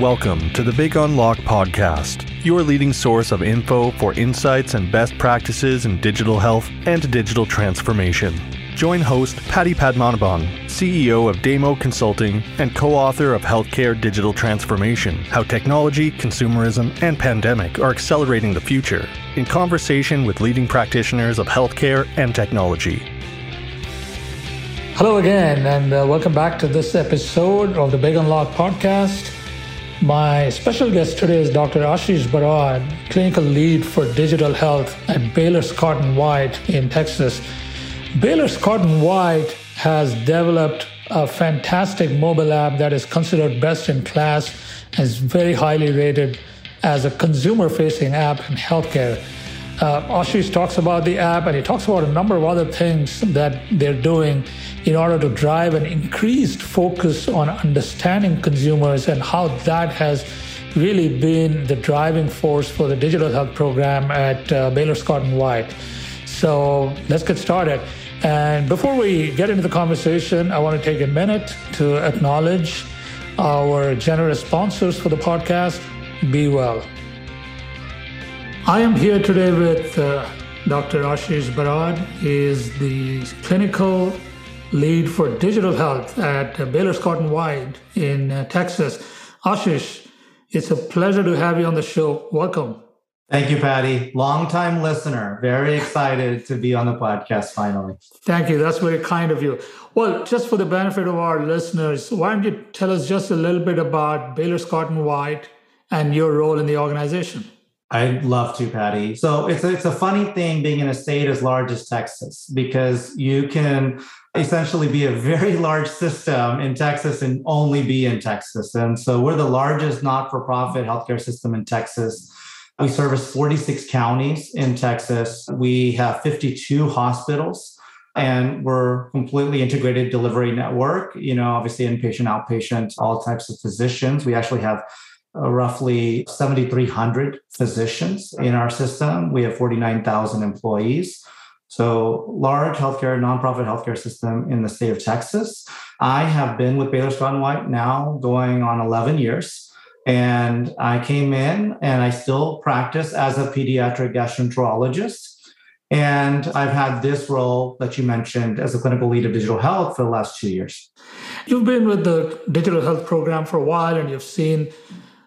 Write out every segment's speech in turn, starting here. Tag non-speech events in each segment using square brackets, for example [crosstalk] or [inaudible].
Welcome to the Big Unlock podcast, your leading source of info for insights and best practices in digital health and digital transformation. Join host Paddy Padmanabhan, CEO of Damo Consulting and co author of Healthcare Digital Transformation How Technology, Consumerism, and Pandemic Are Accelerating the Future, in conversation with leading practitioners of healthcare and technology. Hello again, and uh, welcome back to this episode of the Big Unlock podcast. My special guest today is Dr. Ashis Barad, clinical lead for digital health at Baylor Scott and White in Texas. Baylor Scott and White has developed a fantastic mobile app that is considered best in class and is very highly rated as a consumer facing app in healthcare. Uh, Ashish talks about the app and he talks about a number of other things that they're doing in order to drive an increased focus on understanding consumers and how that has really been the driving force for the digital health program at uh, Baylor Scott and White. So let's get started. And before we get into the conversation, I want to take a minute to acknowledge our generous sponsors for the podcast, Be Well. I am here today with uh, Dr. Ashis Barad. He is the clinical lead for digital health at Baylor Scott and White in uh, Texas. Ashis, it's a pleasure to have you on the show. Welcome. Thank you, Paddy. Long-time listener. Very excited to be on the podcast finally. Thank you. That's very kind of you. Well, just for the benefit of our listeners, why don't you tell us just a little bit about Baylor Scott and White and your role in the organization? I'd love to, Paddy. So it's a, it's a funny thing being in a state as large as Texas because you can essentially be a very [laughs] large system in Texas and only be in Texas. And so we're the largest not-for-profit healthcare system in Texas. We service 46 counties in Texas. We have 52 hospitals and we're completely integrated delivery network, you know, obviously inpatient, outpatient, all types of physicians. We actually have uh, roughly 7,300 physicians in our system. We have 49,000 employees. So large healthcare, nonprofit healthcare system in the state of Texas. I have been with Baylor Scott and White now going on 11 years. And I came in and I still practice as a pediatric gastroenterologist. And I've had this role that you mentioned as a clinical lead of digital health for the last two years. You've been with the digital health program for a while and you've seen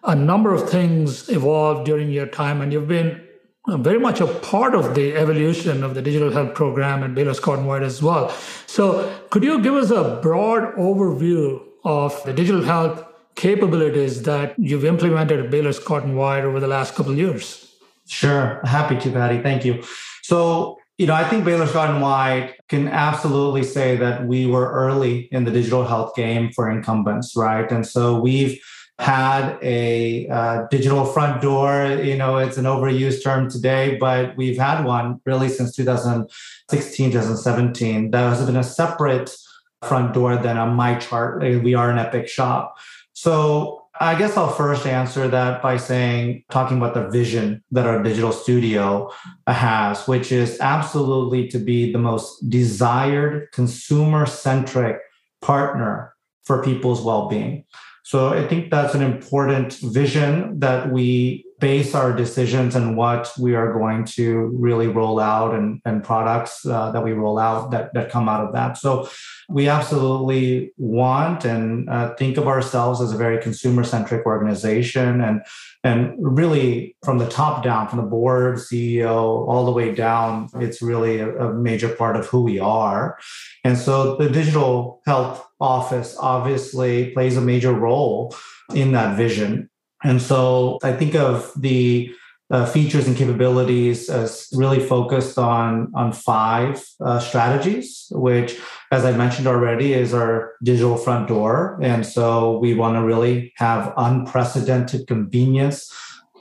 a number of things evolve during your time, and you've been very much a part of the evolution of the digital health program at Baylor Scott and White as well. So, could you give us a broad overview of the digital health capabilities that you've implemented at Baylor Scott and White over the last couple of years? Sure, happy to, Paddy. Thank you. So, you know, I think Baylor Scott and White can absolutely say that we were early in the digital health game for incumbents, right? And so we've had a uh, digital front door. You know, it's an overused term today, but we've had one really since 2016, 2017. That has been a separate front door than a MyChart. We are an Epic shop. So I guess I'll first answer that by saying, talking about the vision that our digital studio has, which is absolutely to be the most desired consumer centric partner for people's well being. So I think that's an important vision that we base our decisions and what we are going to really roll out and, and products uh, that we roll out that, that come out of that. So we absolutely want and uh, think of ourselves as a very consumer centric organization and and really from the top down from the board ceo all the way down it's really a, a major part of who we are. And so the digital health office obviously plays a major role in that vision. And so I think of the uh, features and capabilities as really focused on on five uh, strategies, which, as I mentioned already, is our digital front door. And so we want to really have unprecedented convenience,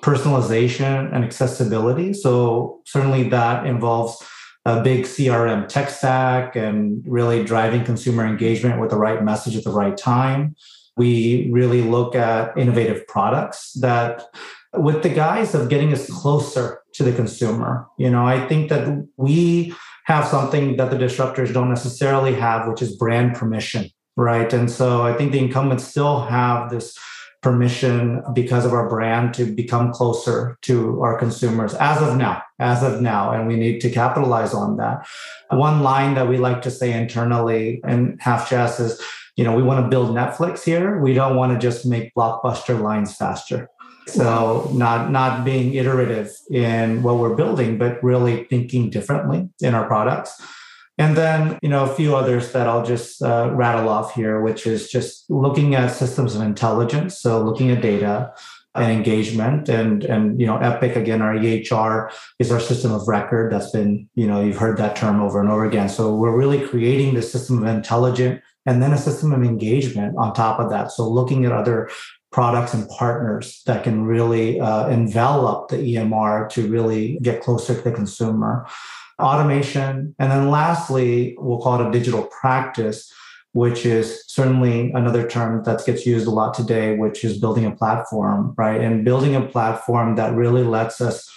personalization, and accessibility. So certainly that involves a big CRM tech stack and really driving consumer engagement with the right message at the right time. We really look at innovative products that with the guise of getting us closer to the consumer. You know, I think that we have something that the disruptors don't necessarily have, which is brand permission, right? And so I think the incumbents still have this permission because of our brand to become closer to our consumers as of now, as of now. And we need to capitalize on that. One line that we like to say internally in Half Chess is, you know, we want to build Netflix here. We don't want to just make blockbuster lines faster. So not not being iterative in what we're building, but really thinking differently in our products. And then, you know, a few others that I'll just uh, rattle off here, which is just looking at systems of intelligence. So looking at data and engagement and, and, you know, Epic, again, our EHR is our system of record. That's been, you know, you've heard that term over and over again. So we're really creating the system of intelligent and then a system of engagement on top of that. So looking at other products and partners that can really uh, envelop the EMR to really get closer to the consumer automation. And then lastly, we'll call it a digital practice, which is certainly another term that gets used a lot today, which is building a platform, right? And building a platform that really lets us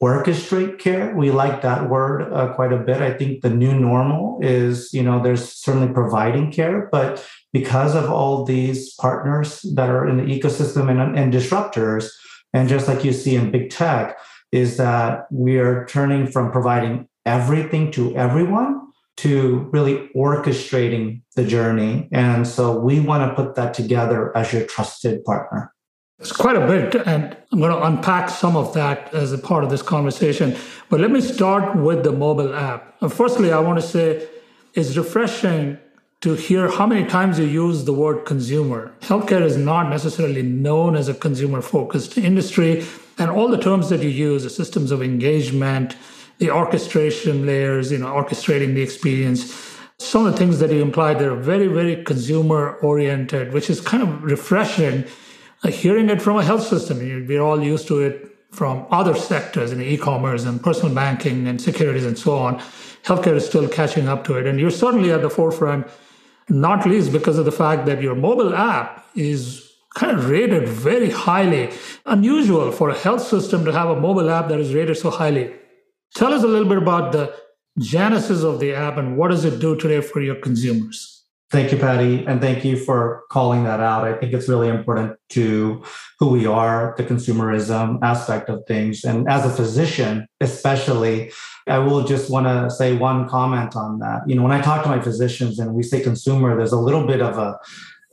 orchestrate care. We like that word uh, quite a bit. I think the new normal is, you know, there's certainly providing care, but because of all these partners that are in the ecosystem and, and disruptors, and just like you see in big tech, is that we are turning from providing everything to everyone to really orchestrating the journey. And so we want to put that together as your trusted partner. It's quite a bit, and I'm going to unpack some of that as a part of this conversation. But let me start with the mobile app. Firstly, I want to say it's refreshing to hear how many times you use the word consumer. Healthcare is not necessarily known as a consumer focused industry, and all the terms that you use, the systems of engagement, the orchestration layers, you know, orchestrating the experience. Some of the things that you implied, they're very, very consumer oriented, which is kind of refreshing. Uh, hearing it from a health system, we're all used to it from other sectors in e-commerce and personal banking and securities and so on. Healthcare is still catching up to it. And you're certainly at the forefront, not least because of the fact that your mobile app is kind of rated very highly. Unusual for a health system to have a mobile app that is rated so highly. Tell us a little bit about the genesis of the app and what does it do today for your consumers? Thank you, Paddy. And thank you for calling that out. I think it's really important to who we are, the consumerism aspect of things. And as a physician, especially, I will just want to say one comment on that. You know, when I talk to my physicians and we say consumer, there's a little bit of a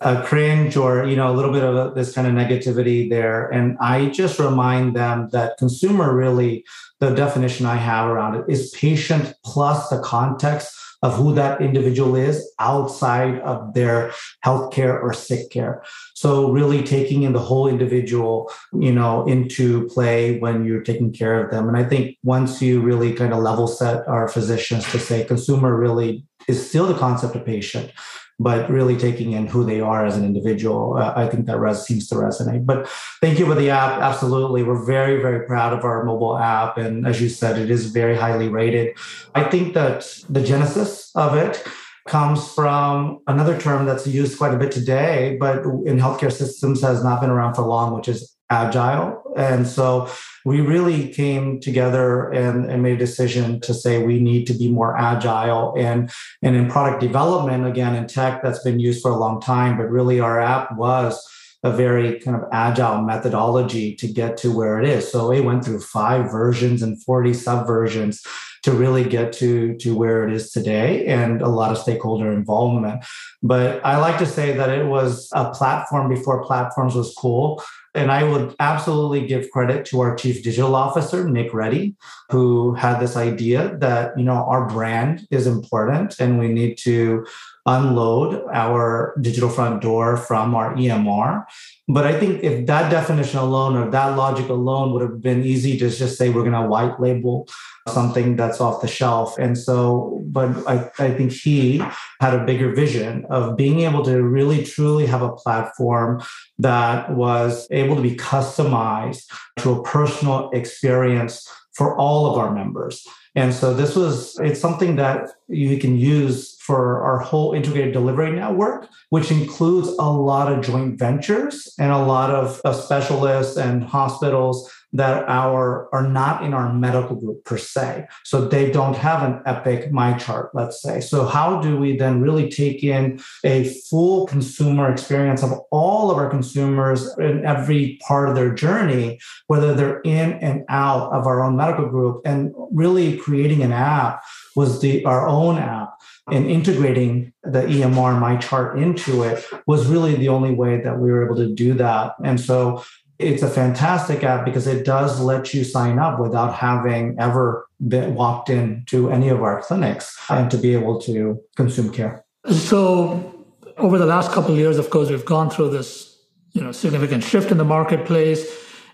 a cringe or you know a little bit of a, this kind of negativity there and i just remind them that consumer really the definition i have around it is patient plus the context of who that individual is outside of their healthcare or sick care. So really taking in the whole individual, you know, into play when you're taking care of them. And I think once you really kind of level set our physicians to say consumer really is still the concept of patient but really taking in who they are as an individual. Uh, I think that res- seems to resonate. But thank you for the app. Absolutely. We're very, very proud of our mobile app. And as you said, it is very highly rated. I think that the genesis of it comes from another term that's used quite a bit today, but in healthcare systems has not been around for long, which is agile. And so we really came together and, and, made a decision to say we need to be more agile. And, and in product development, again, in tech, that's been used for a long time, but really our app was a very kind of agile methodology to get to where it is. So it went through five versions and 40 subversions to really get to to where it is today and a lot of stakeholder involvement but i like to say that it was a platform before platforms was cool and I would absolutely give credit to our chief digital officer, Nick Reddy, who had this idea that, you know, our brand is important and we need to unload our digital front door from our EMR. But I think if that definition alone or that logic alone would have been easy to just say we're going to white label something that's off the shelf. And so, but I, I think he had a bigger vision of being able to really truly have a platform that was able to be customized to a personal experience for all of our members. And so this was, it's something that you can use for our whole integrated delivery network, which includes a lot of joint ventures and a lot of, of specialists and hospitals that our are not in our medical group per se. So they don't have an Epic MyChart, let's say. So how do we then really take in a full consumer experience of all of our consumers in every part of their journey, whether they're in and out of our own medical group, and really creating an app was the our own app and integrating the EMR MyChart into it was really the only way that we were able to do that. And so it's a fantastic app because it does let you sign up without having ever been walked into any of our clinics and to be able to consume care. So over the last couple of years, of course, we've gone through this, you know, significant shift in the marketplace.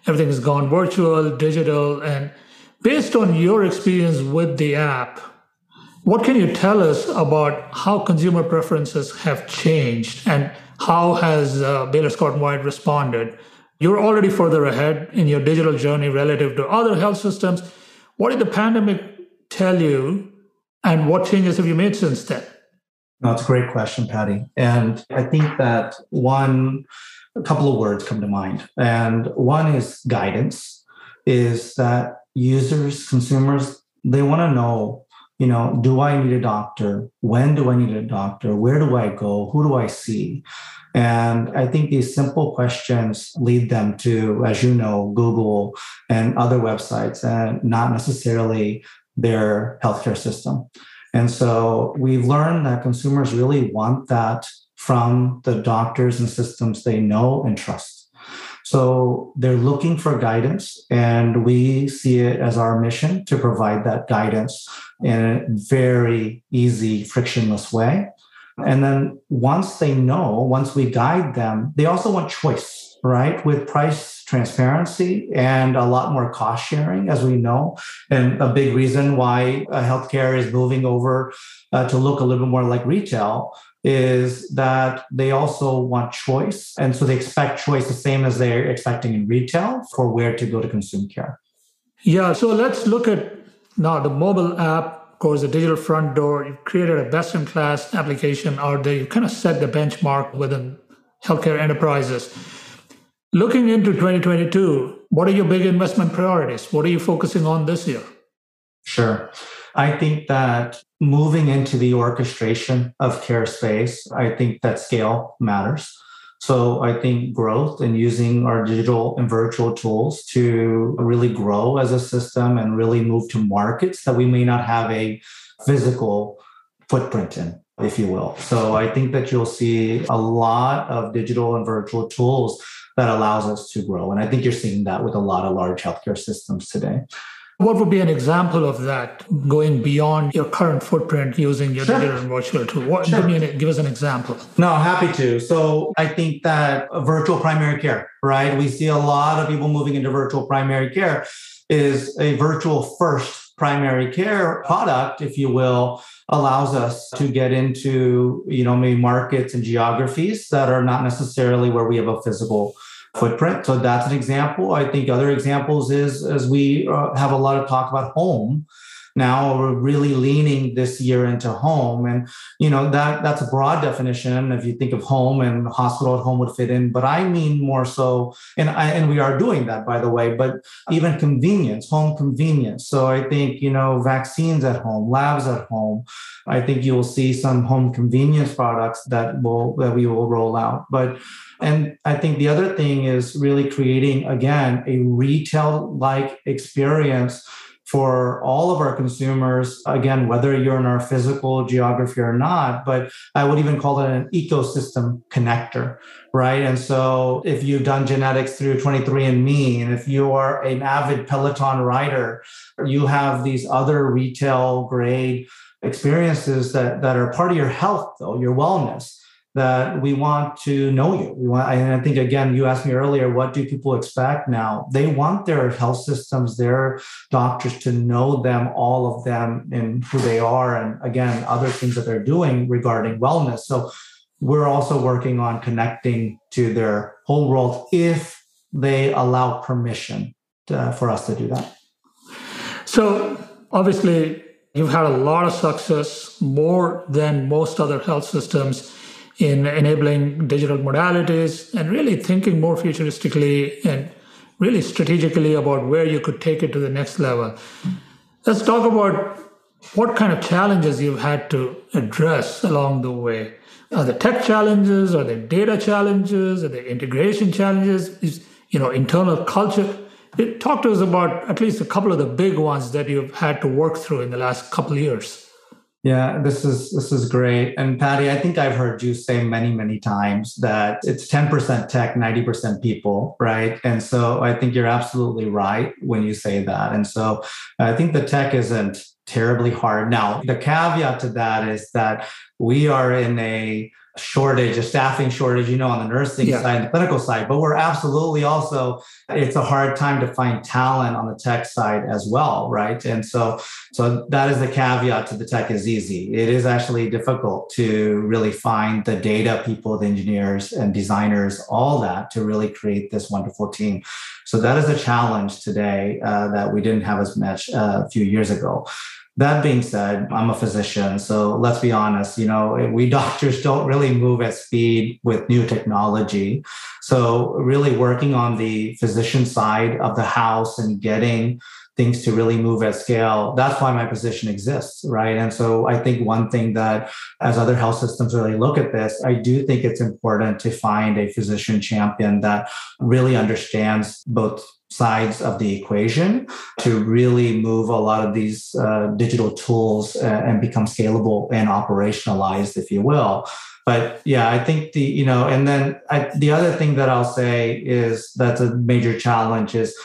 Everything has gone virtual, digital, and based on your experience with the app, what can you tell us about how consumer preferences have changed and how has uh, Baylor Scott White responded? You're already further ahead in your digital journey relative to other health systems. What did the pandemic tell you, and what changes have you made since then? That's a great question, Paddy. And I think that one, a couple of words come to mind. And one is guidance, is that users, consumers, they want to know you know, do I need a doctor? When do I need a doctor? Where do I go? Who do I see? And I think these simple questions lead them to, as you know, Google and other websites, and not necessarily their healthcare system. And so we've learned that consumers really want that from the doctors and systems they know and trust. So they're looking for guidance, and we see it as our mission to provide that guidance in a very easy, frictionless way. And then once they know, once we guide them, they also want choice, right? With price transparency and a lot more cost sharing, as we know. And a big reason why healthcare is moving over uh, to look a little bit more like retail is that they also want choice. And so they expect choice the same as they're expecting in retail for where to go to consume care. Yeah, so let's look at now the mobile app, of course, the digital front door. You've created a best in class application out there. You kind of set the benchmark within healthcare enterprises. Looking into 2022, what are your big investment priorities? What are you focusing on this year? Sure. I think that moving into the orchestration of care space, I think that scale matters. So I think growth and using our digital and virtual tools to really grow as a system and really move to markets that we may not have a physical footprint in, if you will. So I think that you'll see a lot of digital and virtual tools that allows us to grow. And I think you're seeing that with a lot of large healthcare systems today. What would be an example of that going beyond your current footprint using your sure. digital and virtual tool? What, sure. give, me give us an example. No, happy to. So I think that virtual primary care, right? We see a lot of people moving into virtual primary care is a virtual first primary care product, if you will, allows us to get into, you know, maybe markets and geographies that are not necessarily where we have a physical footprint. So that's an example. I think other examples is as we uh, have a lot of talk about home. Now we're really leaning this year into home, and you know that that's a broad definition. If you think of home and hospital at home would fit in, but I mean more so, and I, and we are doing that by the way. But even convenience, home convenience. So I think you know vaccines at home, labs at home. I think you will see some home convenience products that will that we will roll out. But and I think the other thing is really creating, again, a retail like experience for all of our consumers, again, whether you're in our physical geography or not, but I would even call it an ecosystem connector, right? And so if you've done genetics through 23andMe, and if you are an avid Peloton rider, you have these other retail grade experiences that, that are part of your health, though, your wellness that we want to know you. We want, and I think again, you asked me earlier, what do people expect now? They want their health systems, their doctors to know them, all of them, and who they are, and again, other things that they're doing regarding wellness. So we're also working on connecting to their whole world if they allow permission to, for us to do that. So obviously, you've had a lot of success, more than most other health systems in enabling digital modalities and really thinking more futuristically and really strategically about where you could take it to the next level. Let's talk about what kind of challenges you've had to address along the way. Are the tech challenges? Are the data challenges? Are the integration challenges? Is you know internal culture? Talk to us about at least a couple of the big ones that you've had to work through in the last couple of years. Yeah, this is this is great. And Paddy, I think I've heard you say many, many times that it's 10% tech, 90% people, right? And so I think you're absolutely right when you say that. And so I think the tech isn't terribly hard. Now, the caveat to that is that we are in a shortage, a staffing shortage, you know, on the nursing yeah. side, and the clinical side, but we're absolutely also, it's a hard time to find talent on the tech side as well, right? And so, so that is the caveat to the tech is easy. It is actually difficult to really find the data people, the engineers and designers, all that to really create this wonderful team. So that is a challenge today uh, that we didn't have as much uh, a few years ago. That being said, I'm a physician. So let's be honest, you know, [laughs] we doctors don't really move at speed with new technology. So really working on the physician side of the house and getting things to really move at scale. That's why my position exists, right? And so I think one thing that as other health systems really look at this, I do think it's important to find a physician champion that really understands both sides of the equation to really move a lot of these uh, digital tools uh, and become scalable and operationalized, if you will. But yeah, I think the, you know, and then I, the other thing that I'll say is that's a major challenge is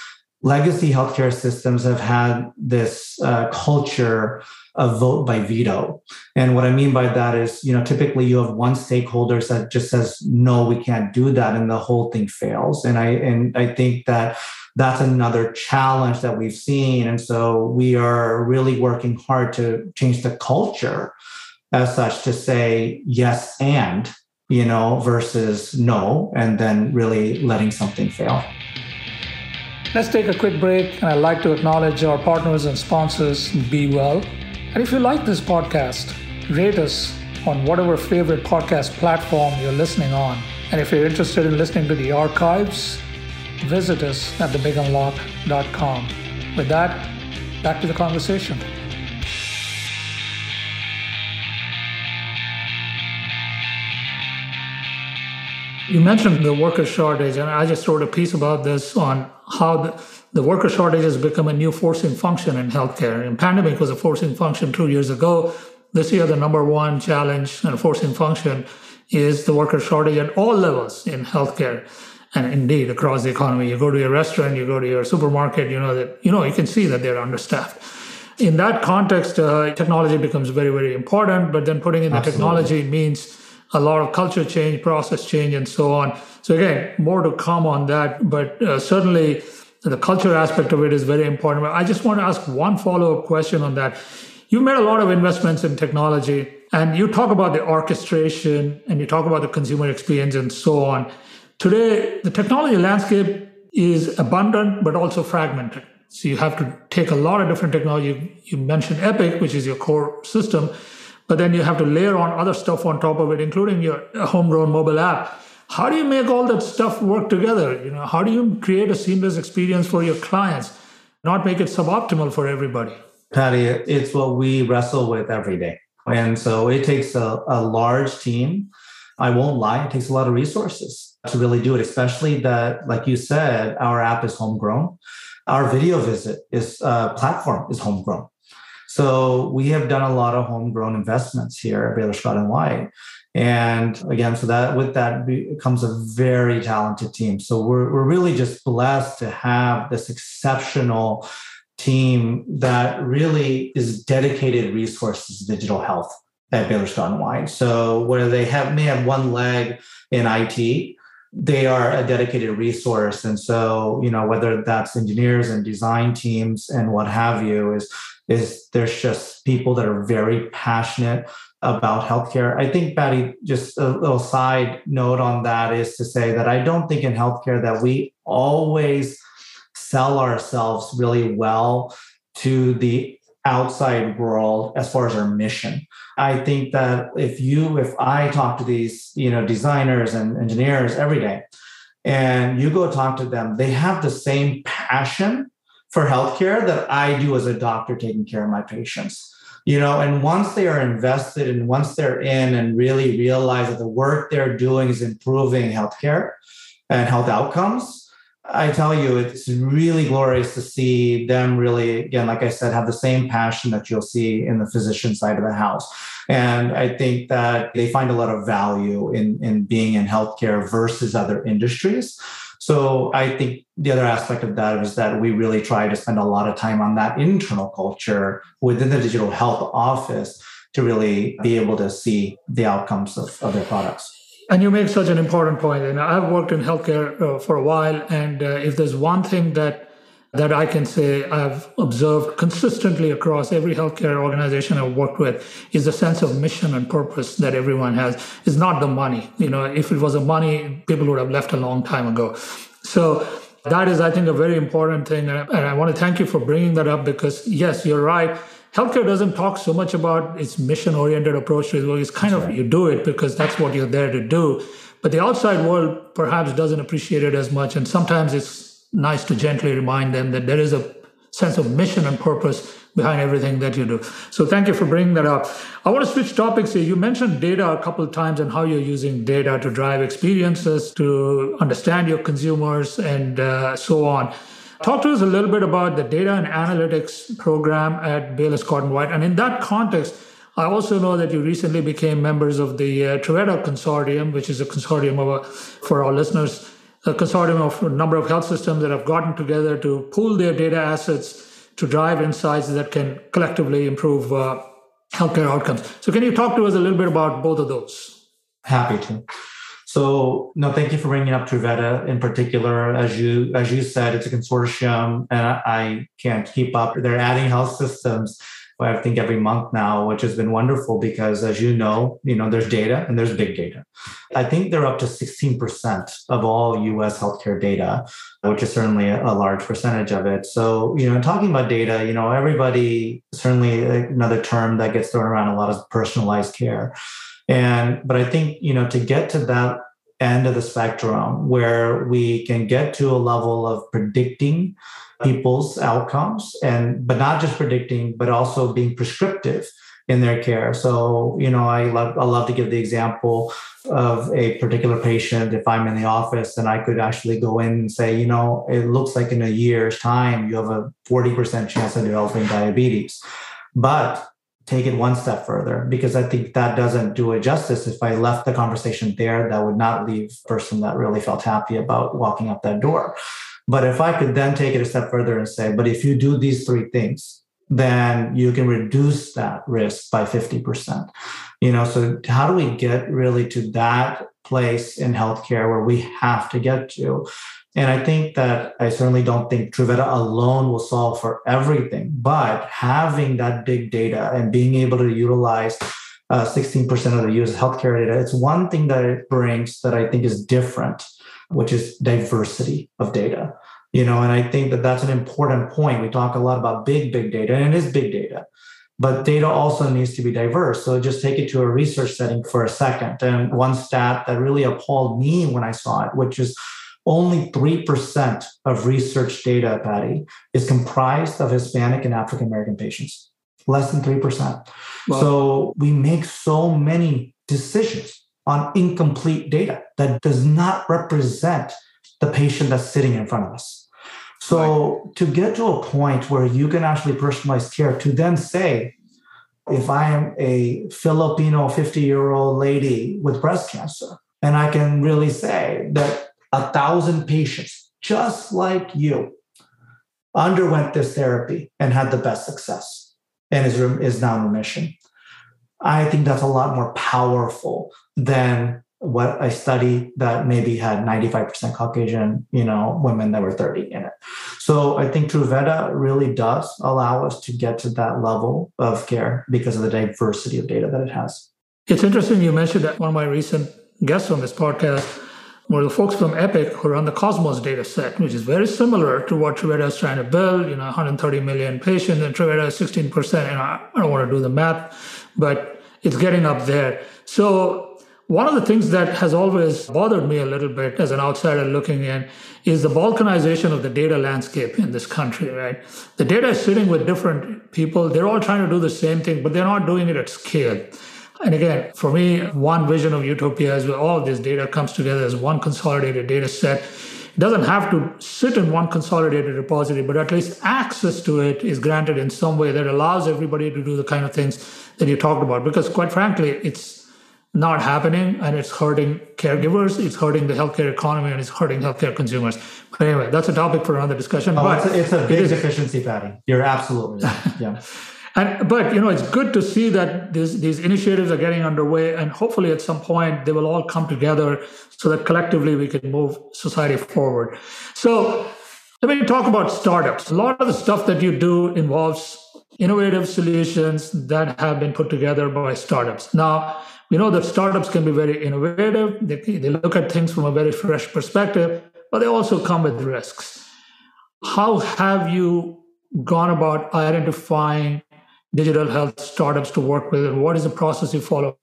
legacy healthcare systems have had this uh, culture of vote by veto. And what I mean by that is, you know, typically you have one stakeholder that just says, no, we can't do that. And the whole thing fails. And I, and I think that that's another challenge that we've seen. And so we are really working hard to change the culture as such to say yes and, you know, versus no, and then really letting something fail. Let's take a quick break, and I'd like to acknowledge our partners and sponsors, Be Well. And if you like this podcast, rate us on whatever favorite podcast platform you're listening on. And if you're interested in listening to the archives, visit us at thebigunlock.com. With that, back to the conversation. You mentioned the worker shortage, and I just wrote a piece about this on how the, the worker shortage has become a new forcing function in healthcare. And pandemic was a forcing function two years ago. This year, the number one challenge and forcing function is the worker shortage at all levels in healthcare and indeed across the economy. You go to your restaurant, you go to your supermarket, you know that you know you can see that they're understaffed. In that context, uh, technology becomes very very important. But then putting in the technology means a lot of culture change, process change, and so on. So again, more to come on that. But uh, certainly, the culture aspect of it is very important. I just want to ask one follow up question on that. You've made a lot of investments in technology, and you talk about the orchestration, and you talk about the consumer experience, and so on. Today, the technology landscape is abundant but also fragmented. So you have to take a lot of different technology. You mentioned Epic, which is your core system, but then you have to layer on other stuff on top of it, including your homegrown mobile app. How do you make all that stuff work together? You know, how do you create a seamless experience for your clients, not make it suboptimal for everybody? Paddy, it's what we wrestle with every day. And so it takes a, a large team. I won't lie, it takes a lot of resources to really do it, especially that, like you said, our app is homegrown. Our video visit is uh, platform is homegrown. So we have done a lot of homegrown investments here at Baylor Scott and White. And again, so that with that comes a very talented team. So we're, we're really just blessed to have this exceptional team that really is dedicated resources to digital health at Baylor Scott White. So where they have may have one leg in IT, they are a dedicated resource and so you know whether that's engineers and design teams and what have you is is there's just people that are very passionate about healthcare i think paddy just a little side note on that is to say that i don't think in healthcare that we always sell ourselves really well to the outside world as far as our mission. I think that if you, if I talk to these, you know, designers and engineers every day, and you go talk to them, they have the same passion for healthcare that I do as a doctor taking care of my patients. You know, and once they are invested and once they're in and really realize that the work they're doing is improving healthcare and health outcomes, I tell you, it's really glorious to see them really, again, like I said, have the same passion that you'll see in the physician side of the house. And I think that they find a lot of value in, in being in healthcare versus other industries. So I think the other aspect of that is that we really try to spend a lot of time on that internal culture within the digital health office to really be able to see the outcomes of, of their products. And you make such an important point. And I've worked in healthcare uh, for a while, and uh, if there's one thing that that I can say I've observed consistently across every healthcare organization I've worked with is the sense of mission and purpose that everyone has. It's not the money. You know, if it was the money, people would have left a long time ago. So that is, I think, a very important thing. And I want to thank you for bringing that up because, yes, you're right healthcare doesn't talk so much about its mission oriented approach to it. It's kind that's of right. you do it because that's what you're there to do. But the outside world perhaps doesn't appreciate it as much. And sometimes it's nice to gently remind them that there is a sense of mission and purpose behind everything that you do. So thank you for bringing that up. I want to switch topics here. You mentioned data a couple of times and how you're using data to drive experiences, to understand your consumers, and uh, so on. Talk to us a little bit about the data and analytics program at Baylor Scott and White. And in that context, I also know that you recently became members of the uh, Consortium, which is a consortium of, a, for our listeners, a consortium of a number of health systems that have gotten together to pool their data assets to drive insights that can collectively improve uh, healthcare outcomes. So, can you talk to us a little bit about both of those? Happy to. So no, thank you for bringing up Truveta in particular. As you as you said, it's a consortium, and I can't keep up. They're adding health systems. I think every month now, which has been wonderful because, as you know, you know there's data and there's big data. I think they're up to 16% of all U.S. healthcare data, which is certainly a large percentage of it. So, you know, talking about data, you know, everybody certainly another term that gets thrown around a lot is personalized care. And but I think you know to get to that end of the spectrum where we can get to a level of predicting people's outcomes and but not just predicting but also being prescriptive in their care. So you know i love i love to give the example of a particular patient. If i'm in the office and i could actually go in and say you know it looks like in a year's time you have a 40% chance of developing diabetes. But take it one step further because I think that doesn't do it justice. If I left the conversation there, that would not leave person that really felt happy about walking up that door. But if I could then take it a step further and say, but if you do these three things, then you can reduce that risk by 50%. You know, so how do we get really to that place in healthcare where we have to get to? And I think that I certainly don't think Truveta alone will solve for everything, but having that big data and being able to utilize uh, 16% of the US healthcare data, it's one thing that it brings that I think is different, which is diversity of data. You know, and I think that that's an important point. We talk a lot about big, big data, and it is big data but data also needs to be diverse. So just take it to a research setting for a second. And one stat that really appalled me when I saw it, which is only 3% of research data, Paddy, is comprised of Hispanic and African American patients. Less than 3%. Wow. So we make so many decisions on incomplete data that does not represent the patient that's sitting in front of us. So right. to get to a point where you can actually personalize care, to then say, if I am a Filipino 50 year old lady with breast cancer, and I can really say that a thousand patients just like you underwent this therapy and had the best success and is, is now in remission. I think that's a lot more powerful than what a study that maybe had 95% Caucasian, you know, women that were 30 in it. So I think Truveta really does allow us to get to that level of care because of the diversity of data that it has. It's interesting you mentioned that one of my recent guests on this podcast were the folks from Epic who run the Cosmos data set, which is very similar to what Truveta is trying to build. You know, 130 million patients, and Truveta is 16%. And I, I don't want to do the math, but it's getting up there. So One of the things that has always bothered me a little bit as an outsider looking in is the balkanization of the data landscape in this country, right? The data is sitting with different people. They're all trying to do the same thing, but they're not doing it at scale. And again, for me, one vision of utopia is where all of this data comes together as one consolidated data set. It doesn't have to sit in one consolidated repository, but at least access to it is granted in some way that allows everybody to do the kind of things that you talked about. Because quite frankly, it's not happening and it's hurting caregivers, it's hurting the healthcare economy, and it's hurting healthcare consumers. But anyway, that's a topic for another discussion. Oh, but it's, a, it's a big deficiency, Paddy. You're absolutely right. Yeah. [laughs] And but you know it's good to see that these these initiatives are getting underway, and hopefully at some point they will all come together so that collectively we can move society forward. So let me talk about startups. A lot of the stuff that you do involves innovative solutions that have been put together by startups. Now we know that startups can be very innovative. They, they look at things from a very fresh perspective, but they also come with risks. How have you gone about identifying digital health startups to work with and what is the process you follow?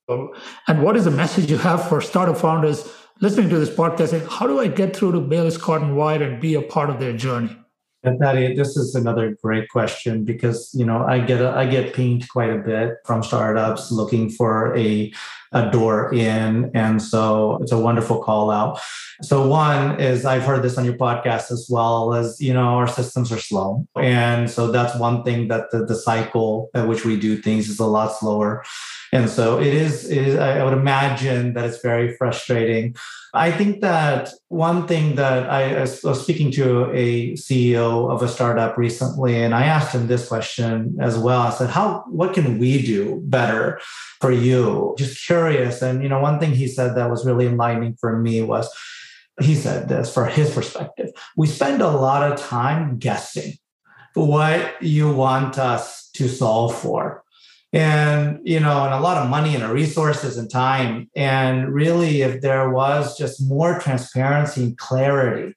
And what is the message you have for startup founders listening to this podcast saying how do i get through to baylor scott and white and be a part of their journey Paddy, this is another great question because you know I get a, I get pinged quite a bit from startups looking for a a door in, and so it's a wonderful call out. So one is I've heard this on your podcast as well as you know our systems are slow, and so that's one thing that the, the cycle at which we do things is a lot slower, and so it is. It is I would imagine that it's very frustrating I think that one thing that I, was speaking to a CEO of a startup recently, and I asked him this question as well. I said, "How? What can we do better for you?" Just curious. And you know, one thing he said that was really enlightening for me was, he said this for his perspective: we spend a lot of time guessing what you want us to solve for and you know and a lot of money and resources and time. And really if there was just more transparency and clarity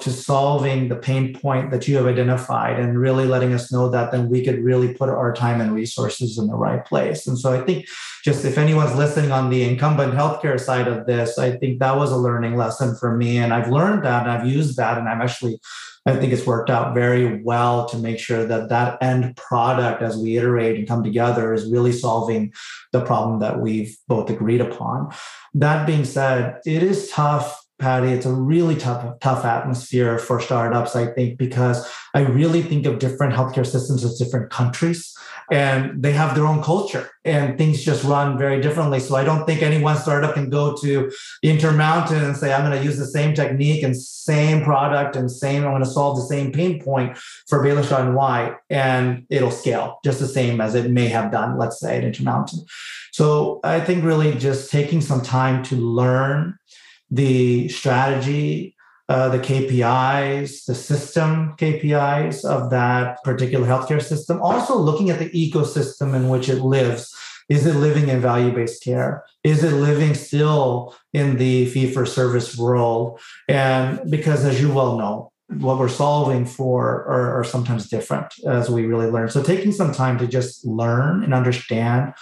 to solving the pain point that you have identified and really letting us know that then we could really put our time and resources in the right place. And so i think just if anyone's listening on the incumbent healthcare side of this i think that was a learning lesson for me. And i've learned that and i've used that. And i've actually I think it's worked out very well to make sure that that end product, as we iterate and come together, is really solving the problem that we've both agreed upon. That being said, it is tough Paddy, it's a really tough, tough atmosphere for startups, I think, because I really think of different healthcare systems as different countries and they have their own culture and things just run very differently. So I don't think any one startup can go to Intermountain and say, I'm going to use the same technique and same product and same, I'm going to solve the same pain point for Baylor Scott and White and it'll scale just the same as it may have done, let's say at Intermountain. So I think really just taking some time to learn the strategy, uh, the KPIs, the system KPIs of that particular healthcare system. Also, looking at the ecosystem in which it lives. Is it living in value based care? Is it living still in the fee for service world? And because, as you well know, what we're solving for are, are, sometimes different as we really learn. So, taking some time to just learn and understand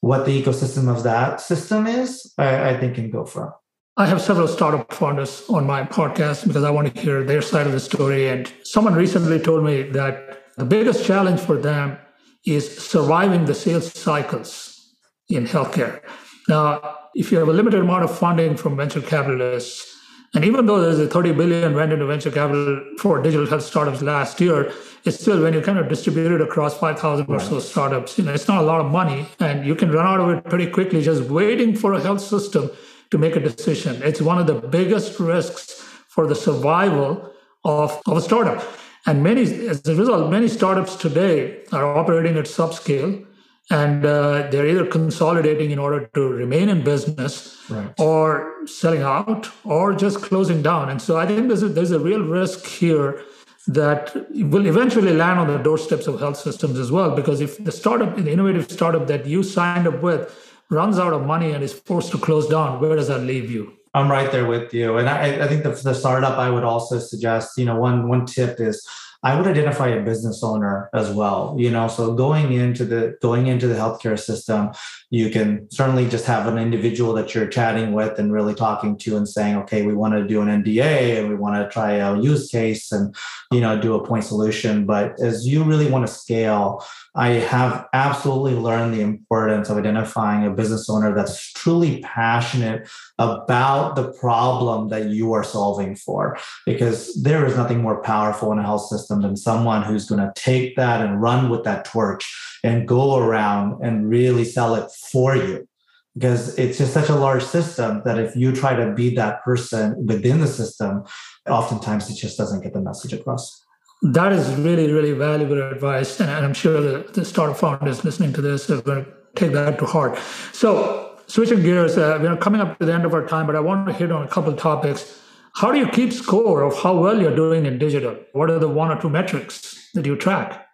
what the ecosystem of that system is, I, I think can go far. I have several startup founders on my podcast because I want to hear their side of the story. And someone recently told me that the biggest challenge for them is surviving the sales cycles in healthcare. Now, if you have a limited amount of funding from venture capitalists, and even though there's a 30 billion went into venture capital for digital health startups last year, it's still when you kind of distribute it across 5,000 or so startups, you know, it's not a lot of money and you can run out of it pretty quickly just waiting for a health system to make a decision. It's one of the biggest risks for the survival of, of a startup. And many, as a result, many startups today are operating at subscale and uh, they're either consolidating in order to remain in business right. or selling out or just closing down. And so I think there's a, there's a real risk here that will eventually land on the doorsteps of health systems as well. Because if the startup, the innovative startup that you signed up with runs out of money and is forced to close down, where does that leave you? I'm right there with you. And I, I think the, the startup I would also suggest, you know, one one tip is I would identify a business owner as well. You know, so going into the going into the healthcare system, you can certainly just have an individual that you're chatting with and really talking to and saying, okay, we want to do an NDA and we want to try a use case and you know do a point solution. But as you really want to scale, I have absolutely learned the importance of identifying a business owner that's truly passionate about the problem that you are solving for. Because there is nothing more powerful in a health system than someone who's going to take that and run with that torch and go around and really sell it for you because it's just such a large system that if you try to be that person within the system, oftentimes it just doesn't get the message across. That is really, really valuable advice. And I'm sure the, the startup founders listening to this are going to take that to heart. So, switching gears, uh, we're coming up to the end of our time, but I want to hit on a couple of topics. How do you keep score of how well you're doing in digital? What are the one or two metrics that you track?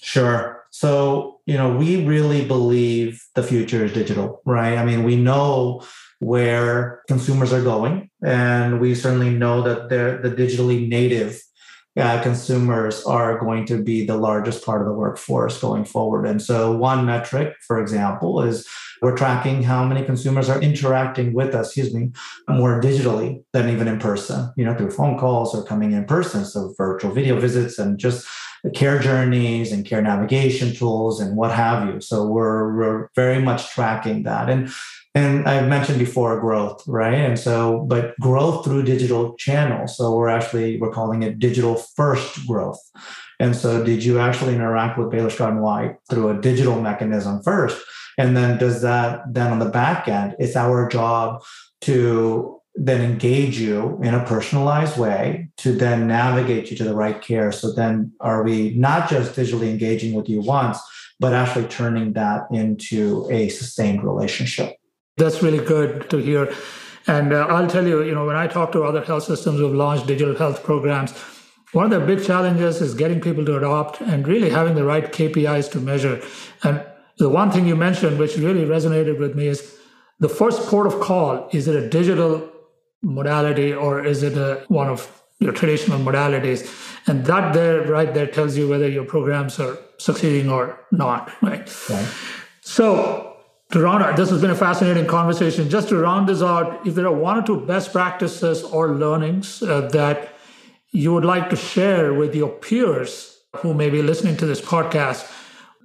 Sure. So, you know, we really believe the future is digital, right? I mean, we know where consumers are going, and we certainly know that they're the digitally native uh, consumers are going to be the largest part of the workforce going forward. And so, one metric, for example, is we're tracking how many consumers are interacting with us, excuse me, more digitally than even in person, you know, through phone calls or coming in person. So, virtual video visits and just care journeys and care navigation tools and what have you. So, we're, we're very much tracking that. And and I've mentioned before growth, right? And so, but growth through digital channels. So we're actually we're calling it digital first growth. And so, did you actually interact with Baylor Scott and White through a digital mechanism first? And then does that then on the back end, it's our job to then engage you in a personalized way to then navigate you to the right care. So then are we not just digitally engaging with you once, but actually turning that into a sustained relationship? That's really good to hear. And uh, I'll tell you, you know, when I talk to other health systems who've launched digital health programs, one of the big challenges is getting people to adopt and really having the right KPIs to measure. And the one thing you mentioned, which really resonated with me, is the first port of call is it a digital modality or is it a, one of your traditional modalities? And that there, right there, tells you whether your programs are succeeding or not, right? right. So to round out, this has been a fascinating conversation. Just to round this out, if there are one or two best practices or learnings uh, that you would like to share with your peers who may be listening to this podcast,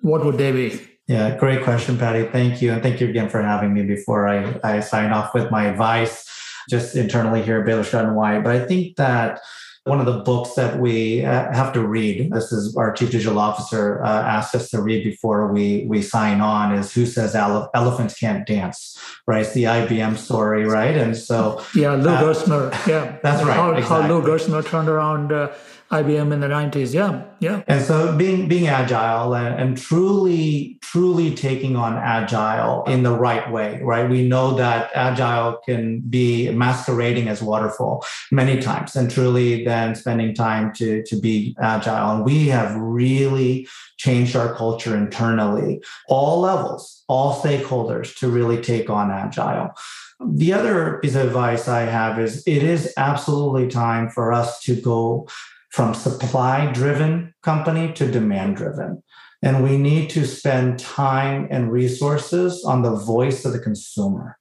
what would they be? Yeah, great question, Paddy. Thank you. And thank you again for having me before I, I sign off with my advice just internally here at Baylor Scott and White. But I think that one of the books that we uh, have to read. This is our chief digital officer uh, asked us to read before we we sign on is who says ele- elephants can't dance right? It's the ibm story right? And so yeah lou uh, gerstner yeah. [laughs] that's right how, exactly. how lou gerstner turned around uh, IBM in the 90s. Yeah, yeah. And so being being agile and, and, truly, truly taking on agile in the right way, right? We know that agile can be masquerading as waterfall many times and truly then spending time to, to be agile. And we have really changed our culture internally, all levels, all stakeholders to really take on agile. The other piece of advice I have is it is absolutely time for us to go from supply driven company to demand driven. And we need to spend time and resources on the voice of the consumer.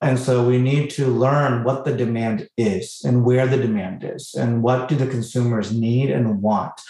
And so we need to learn what the demand is and where the demand is and what do the consumers need and want.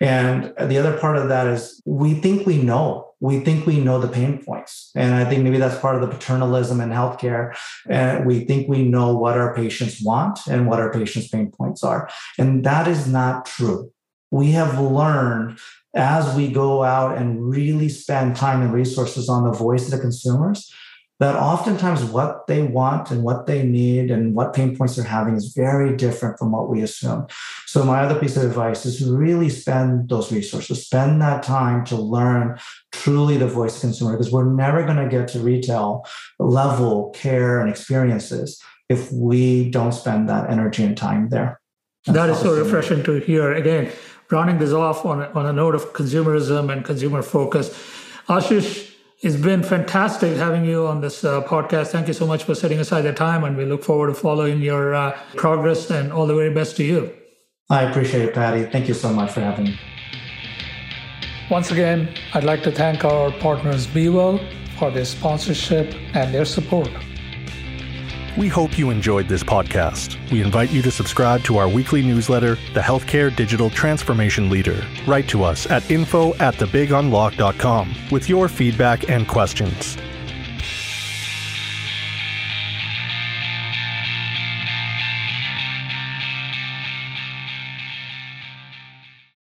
And the other part of that is we think we know. We think we know the pain points. And I think maybe that's part of the paternalism in healthcare. And we think we know what our patients want and what our patients' pain points are. And that is not true. We have learned as we go out and really spend time and resources on the voice of the consumers that oftentimes what they want and what they need and what pain points they're having is very different from what we assume. So, my other piece of advice is really spend those resources, spend that time to learn truly the voice of consumer, because we're never going to get to retail level care and experiences if we don't spend that energy and time there. That's that is so refreshing to hear. Again, rounding this off on, on a note of consumerism and consumer focus. Ashis, it's been fantastic having you on this uh, podcast. Thank you so much for setting aside the time, and we look forward to following your uh, progress and all the very best to you. I appreciate it, Paddy. Thank you so much for having me. Once again, I'd like to thank our partners BeWell for their sponsorship and their support. We hope you enjoyed this podcast. We invite you to subscribe to our weekly newsletter, The Healthcare Digital Transformation Leader. Write to us at info at thebigunlock.com with your feedback and questions.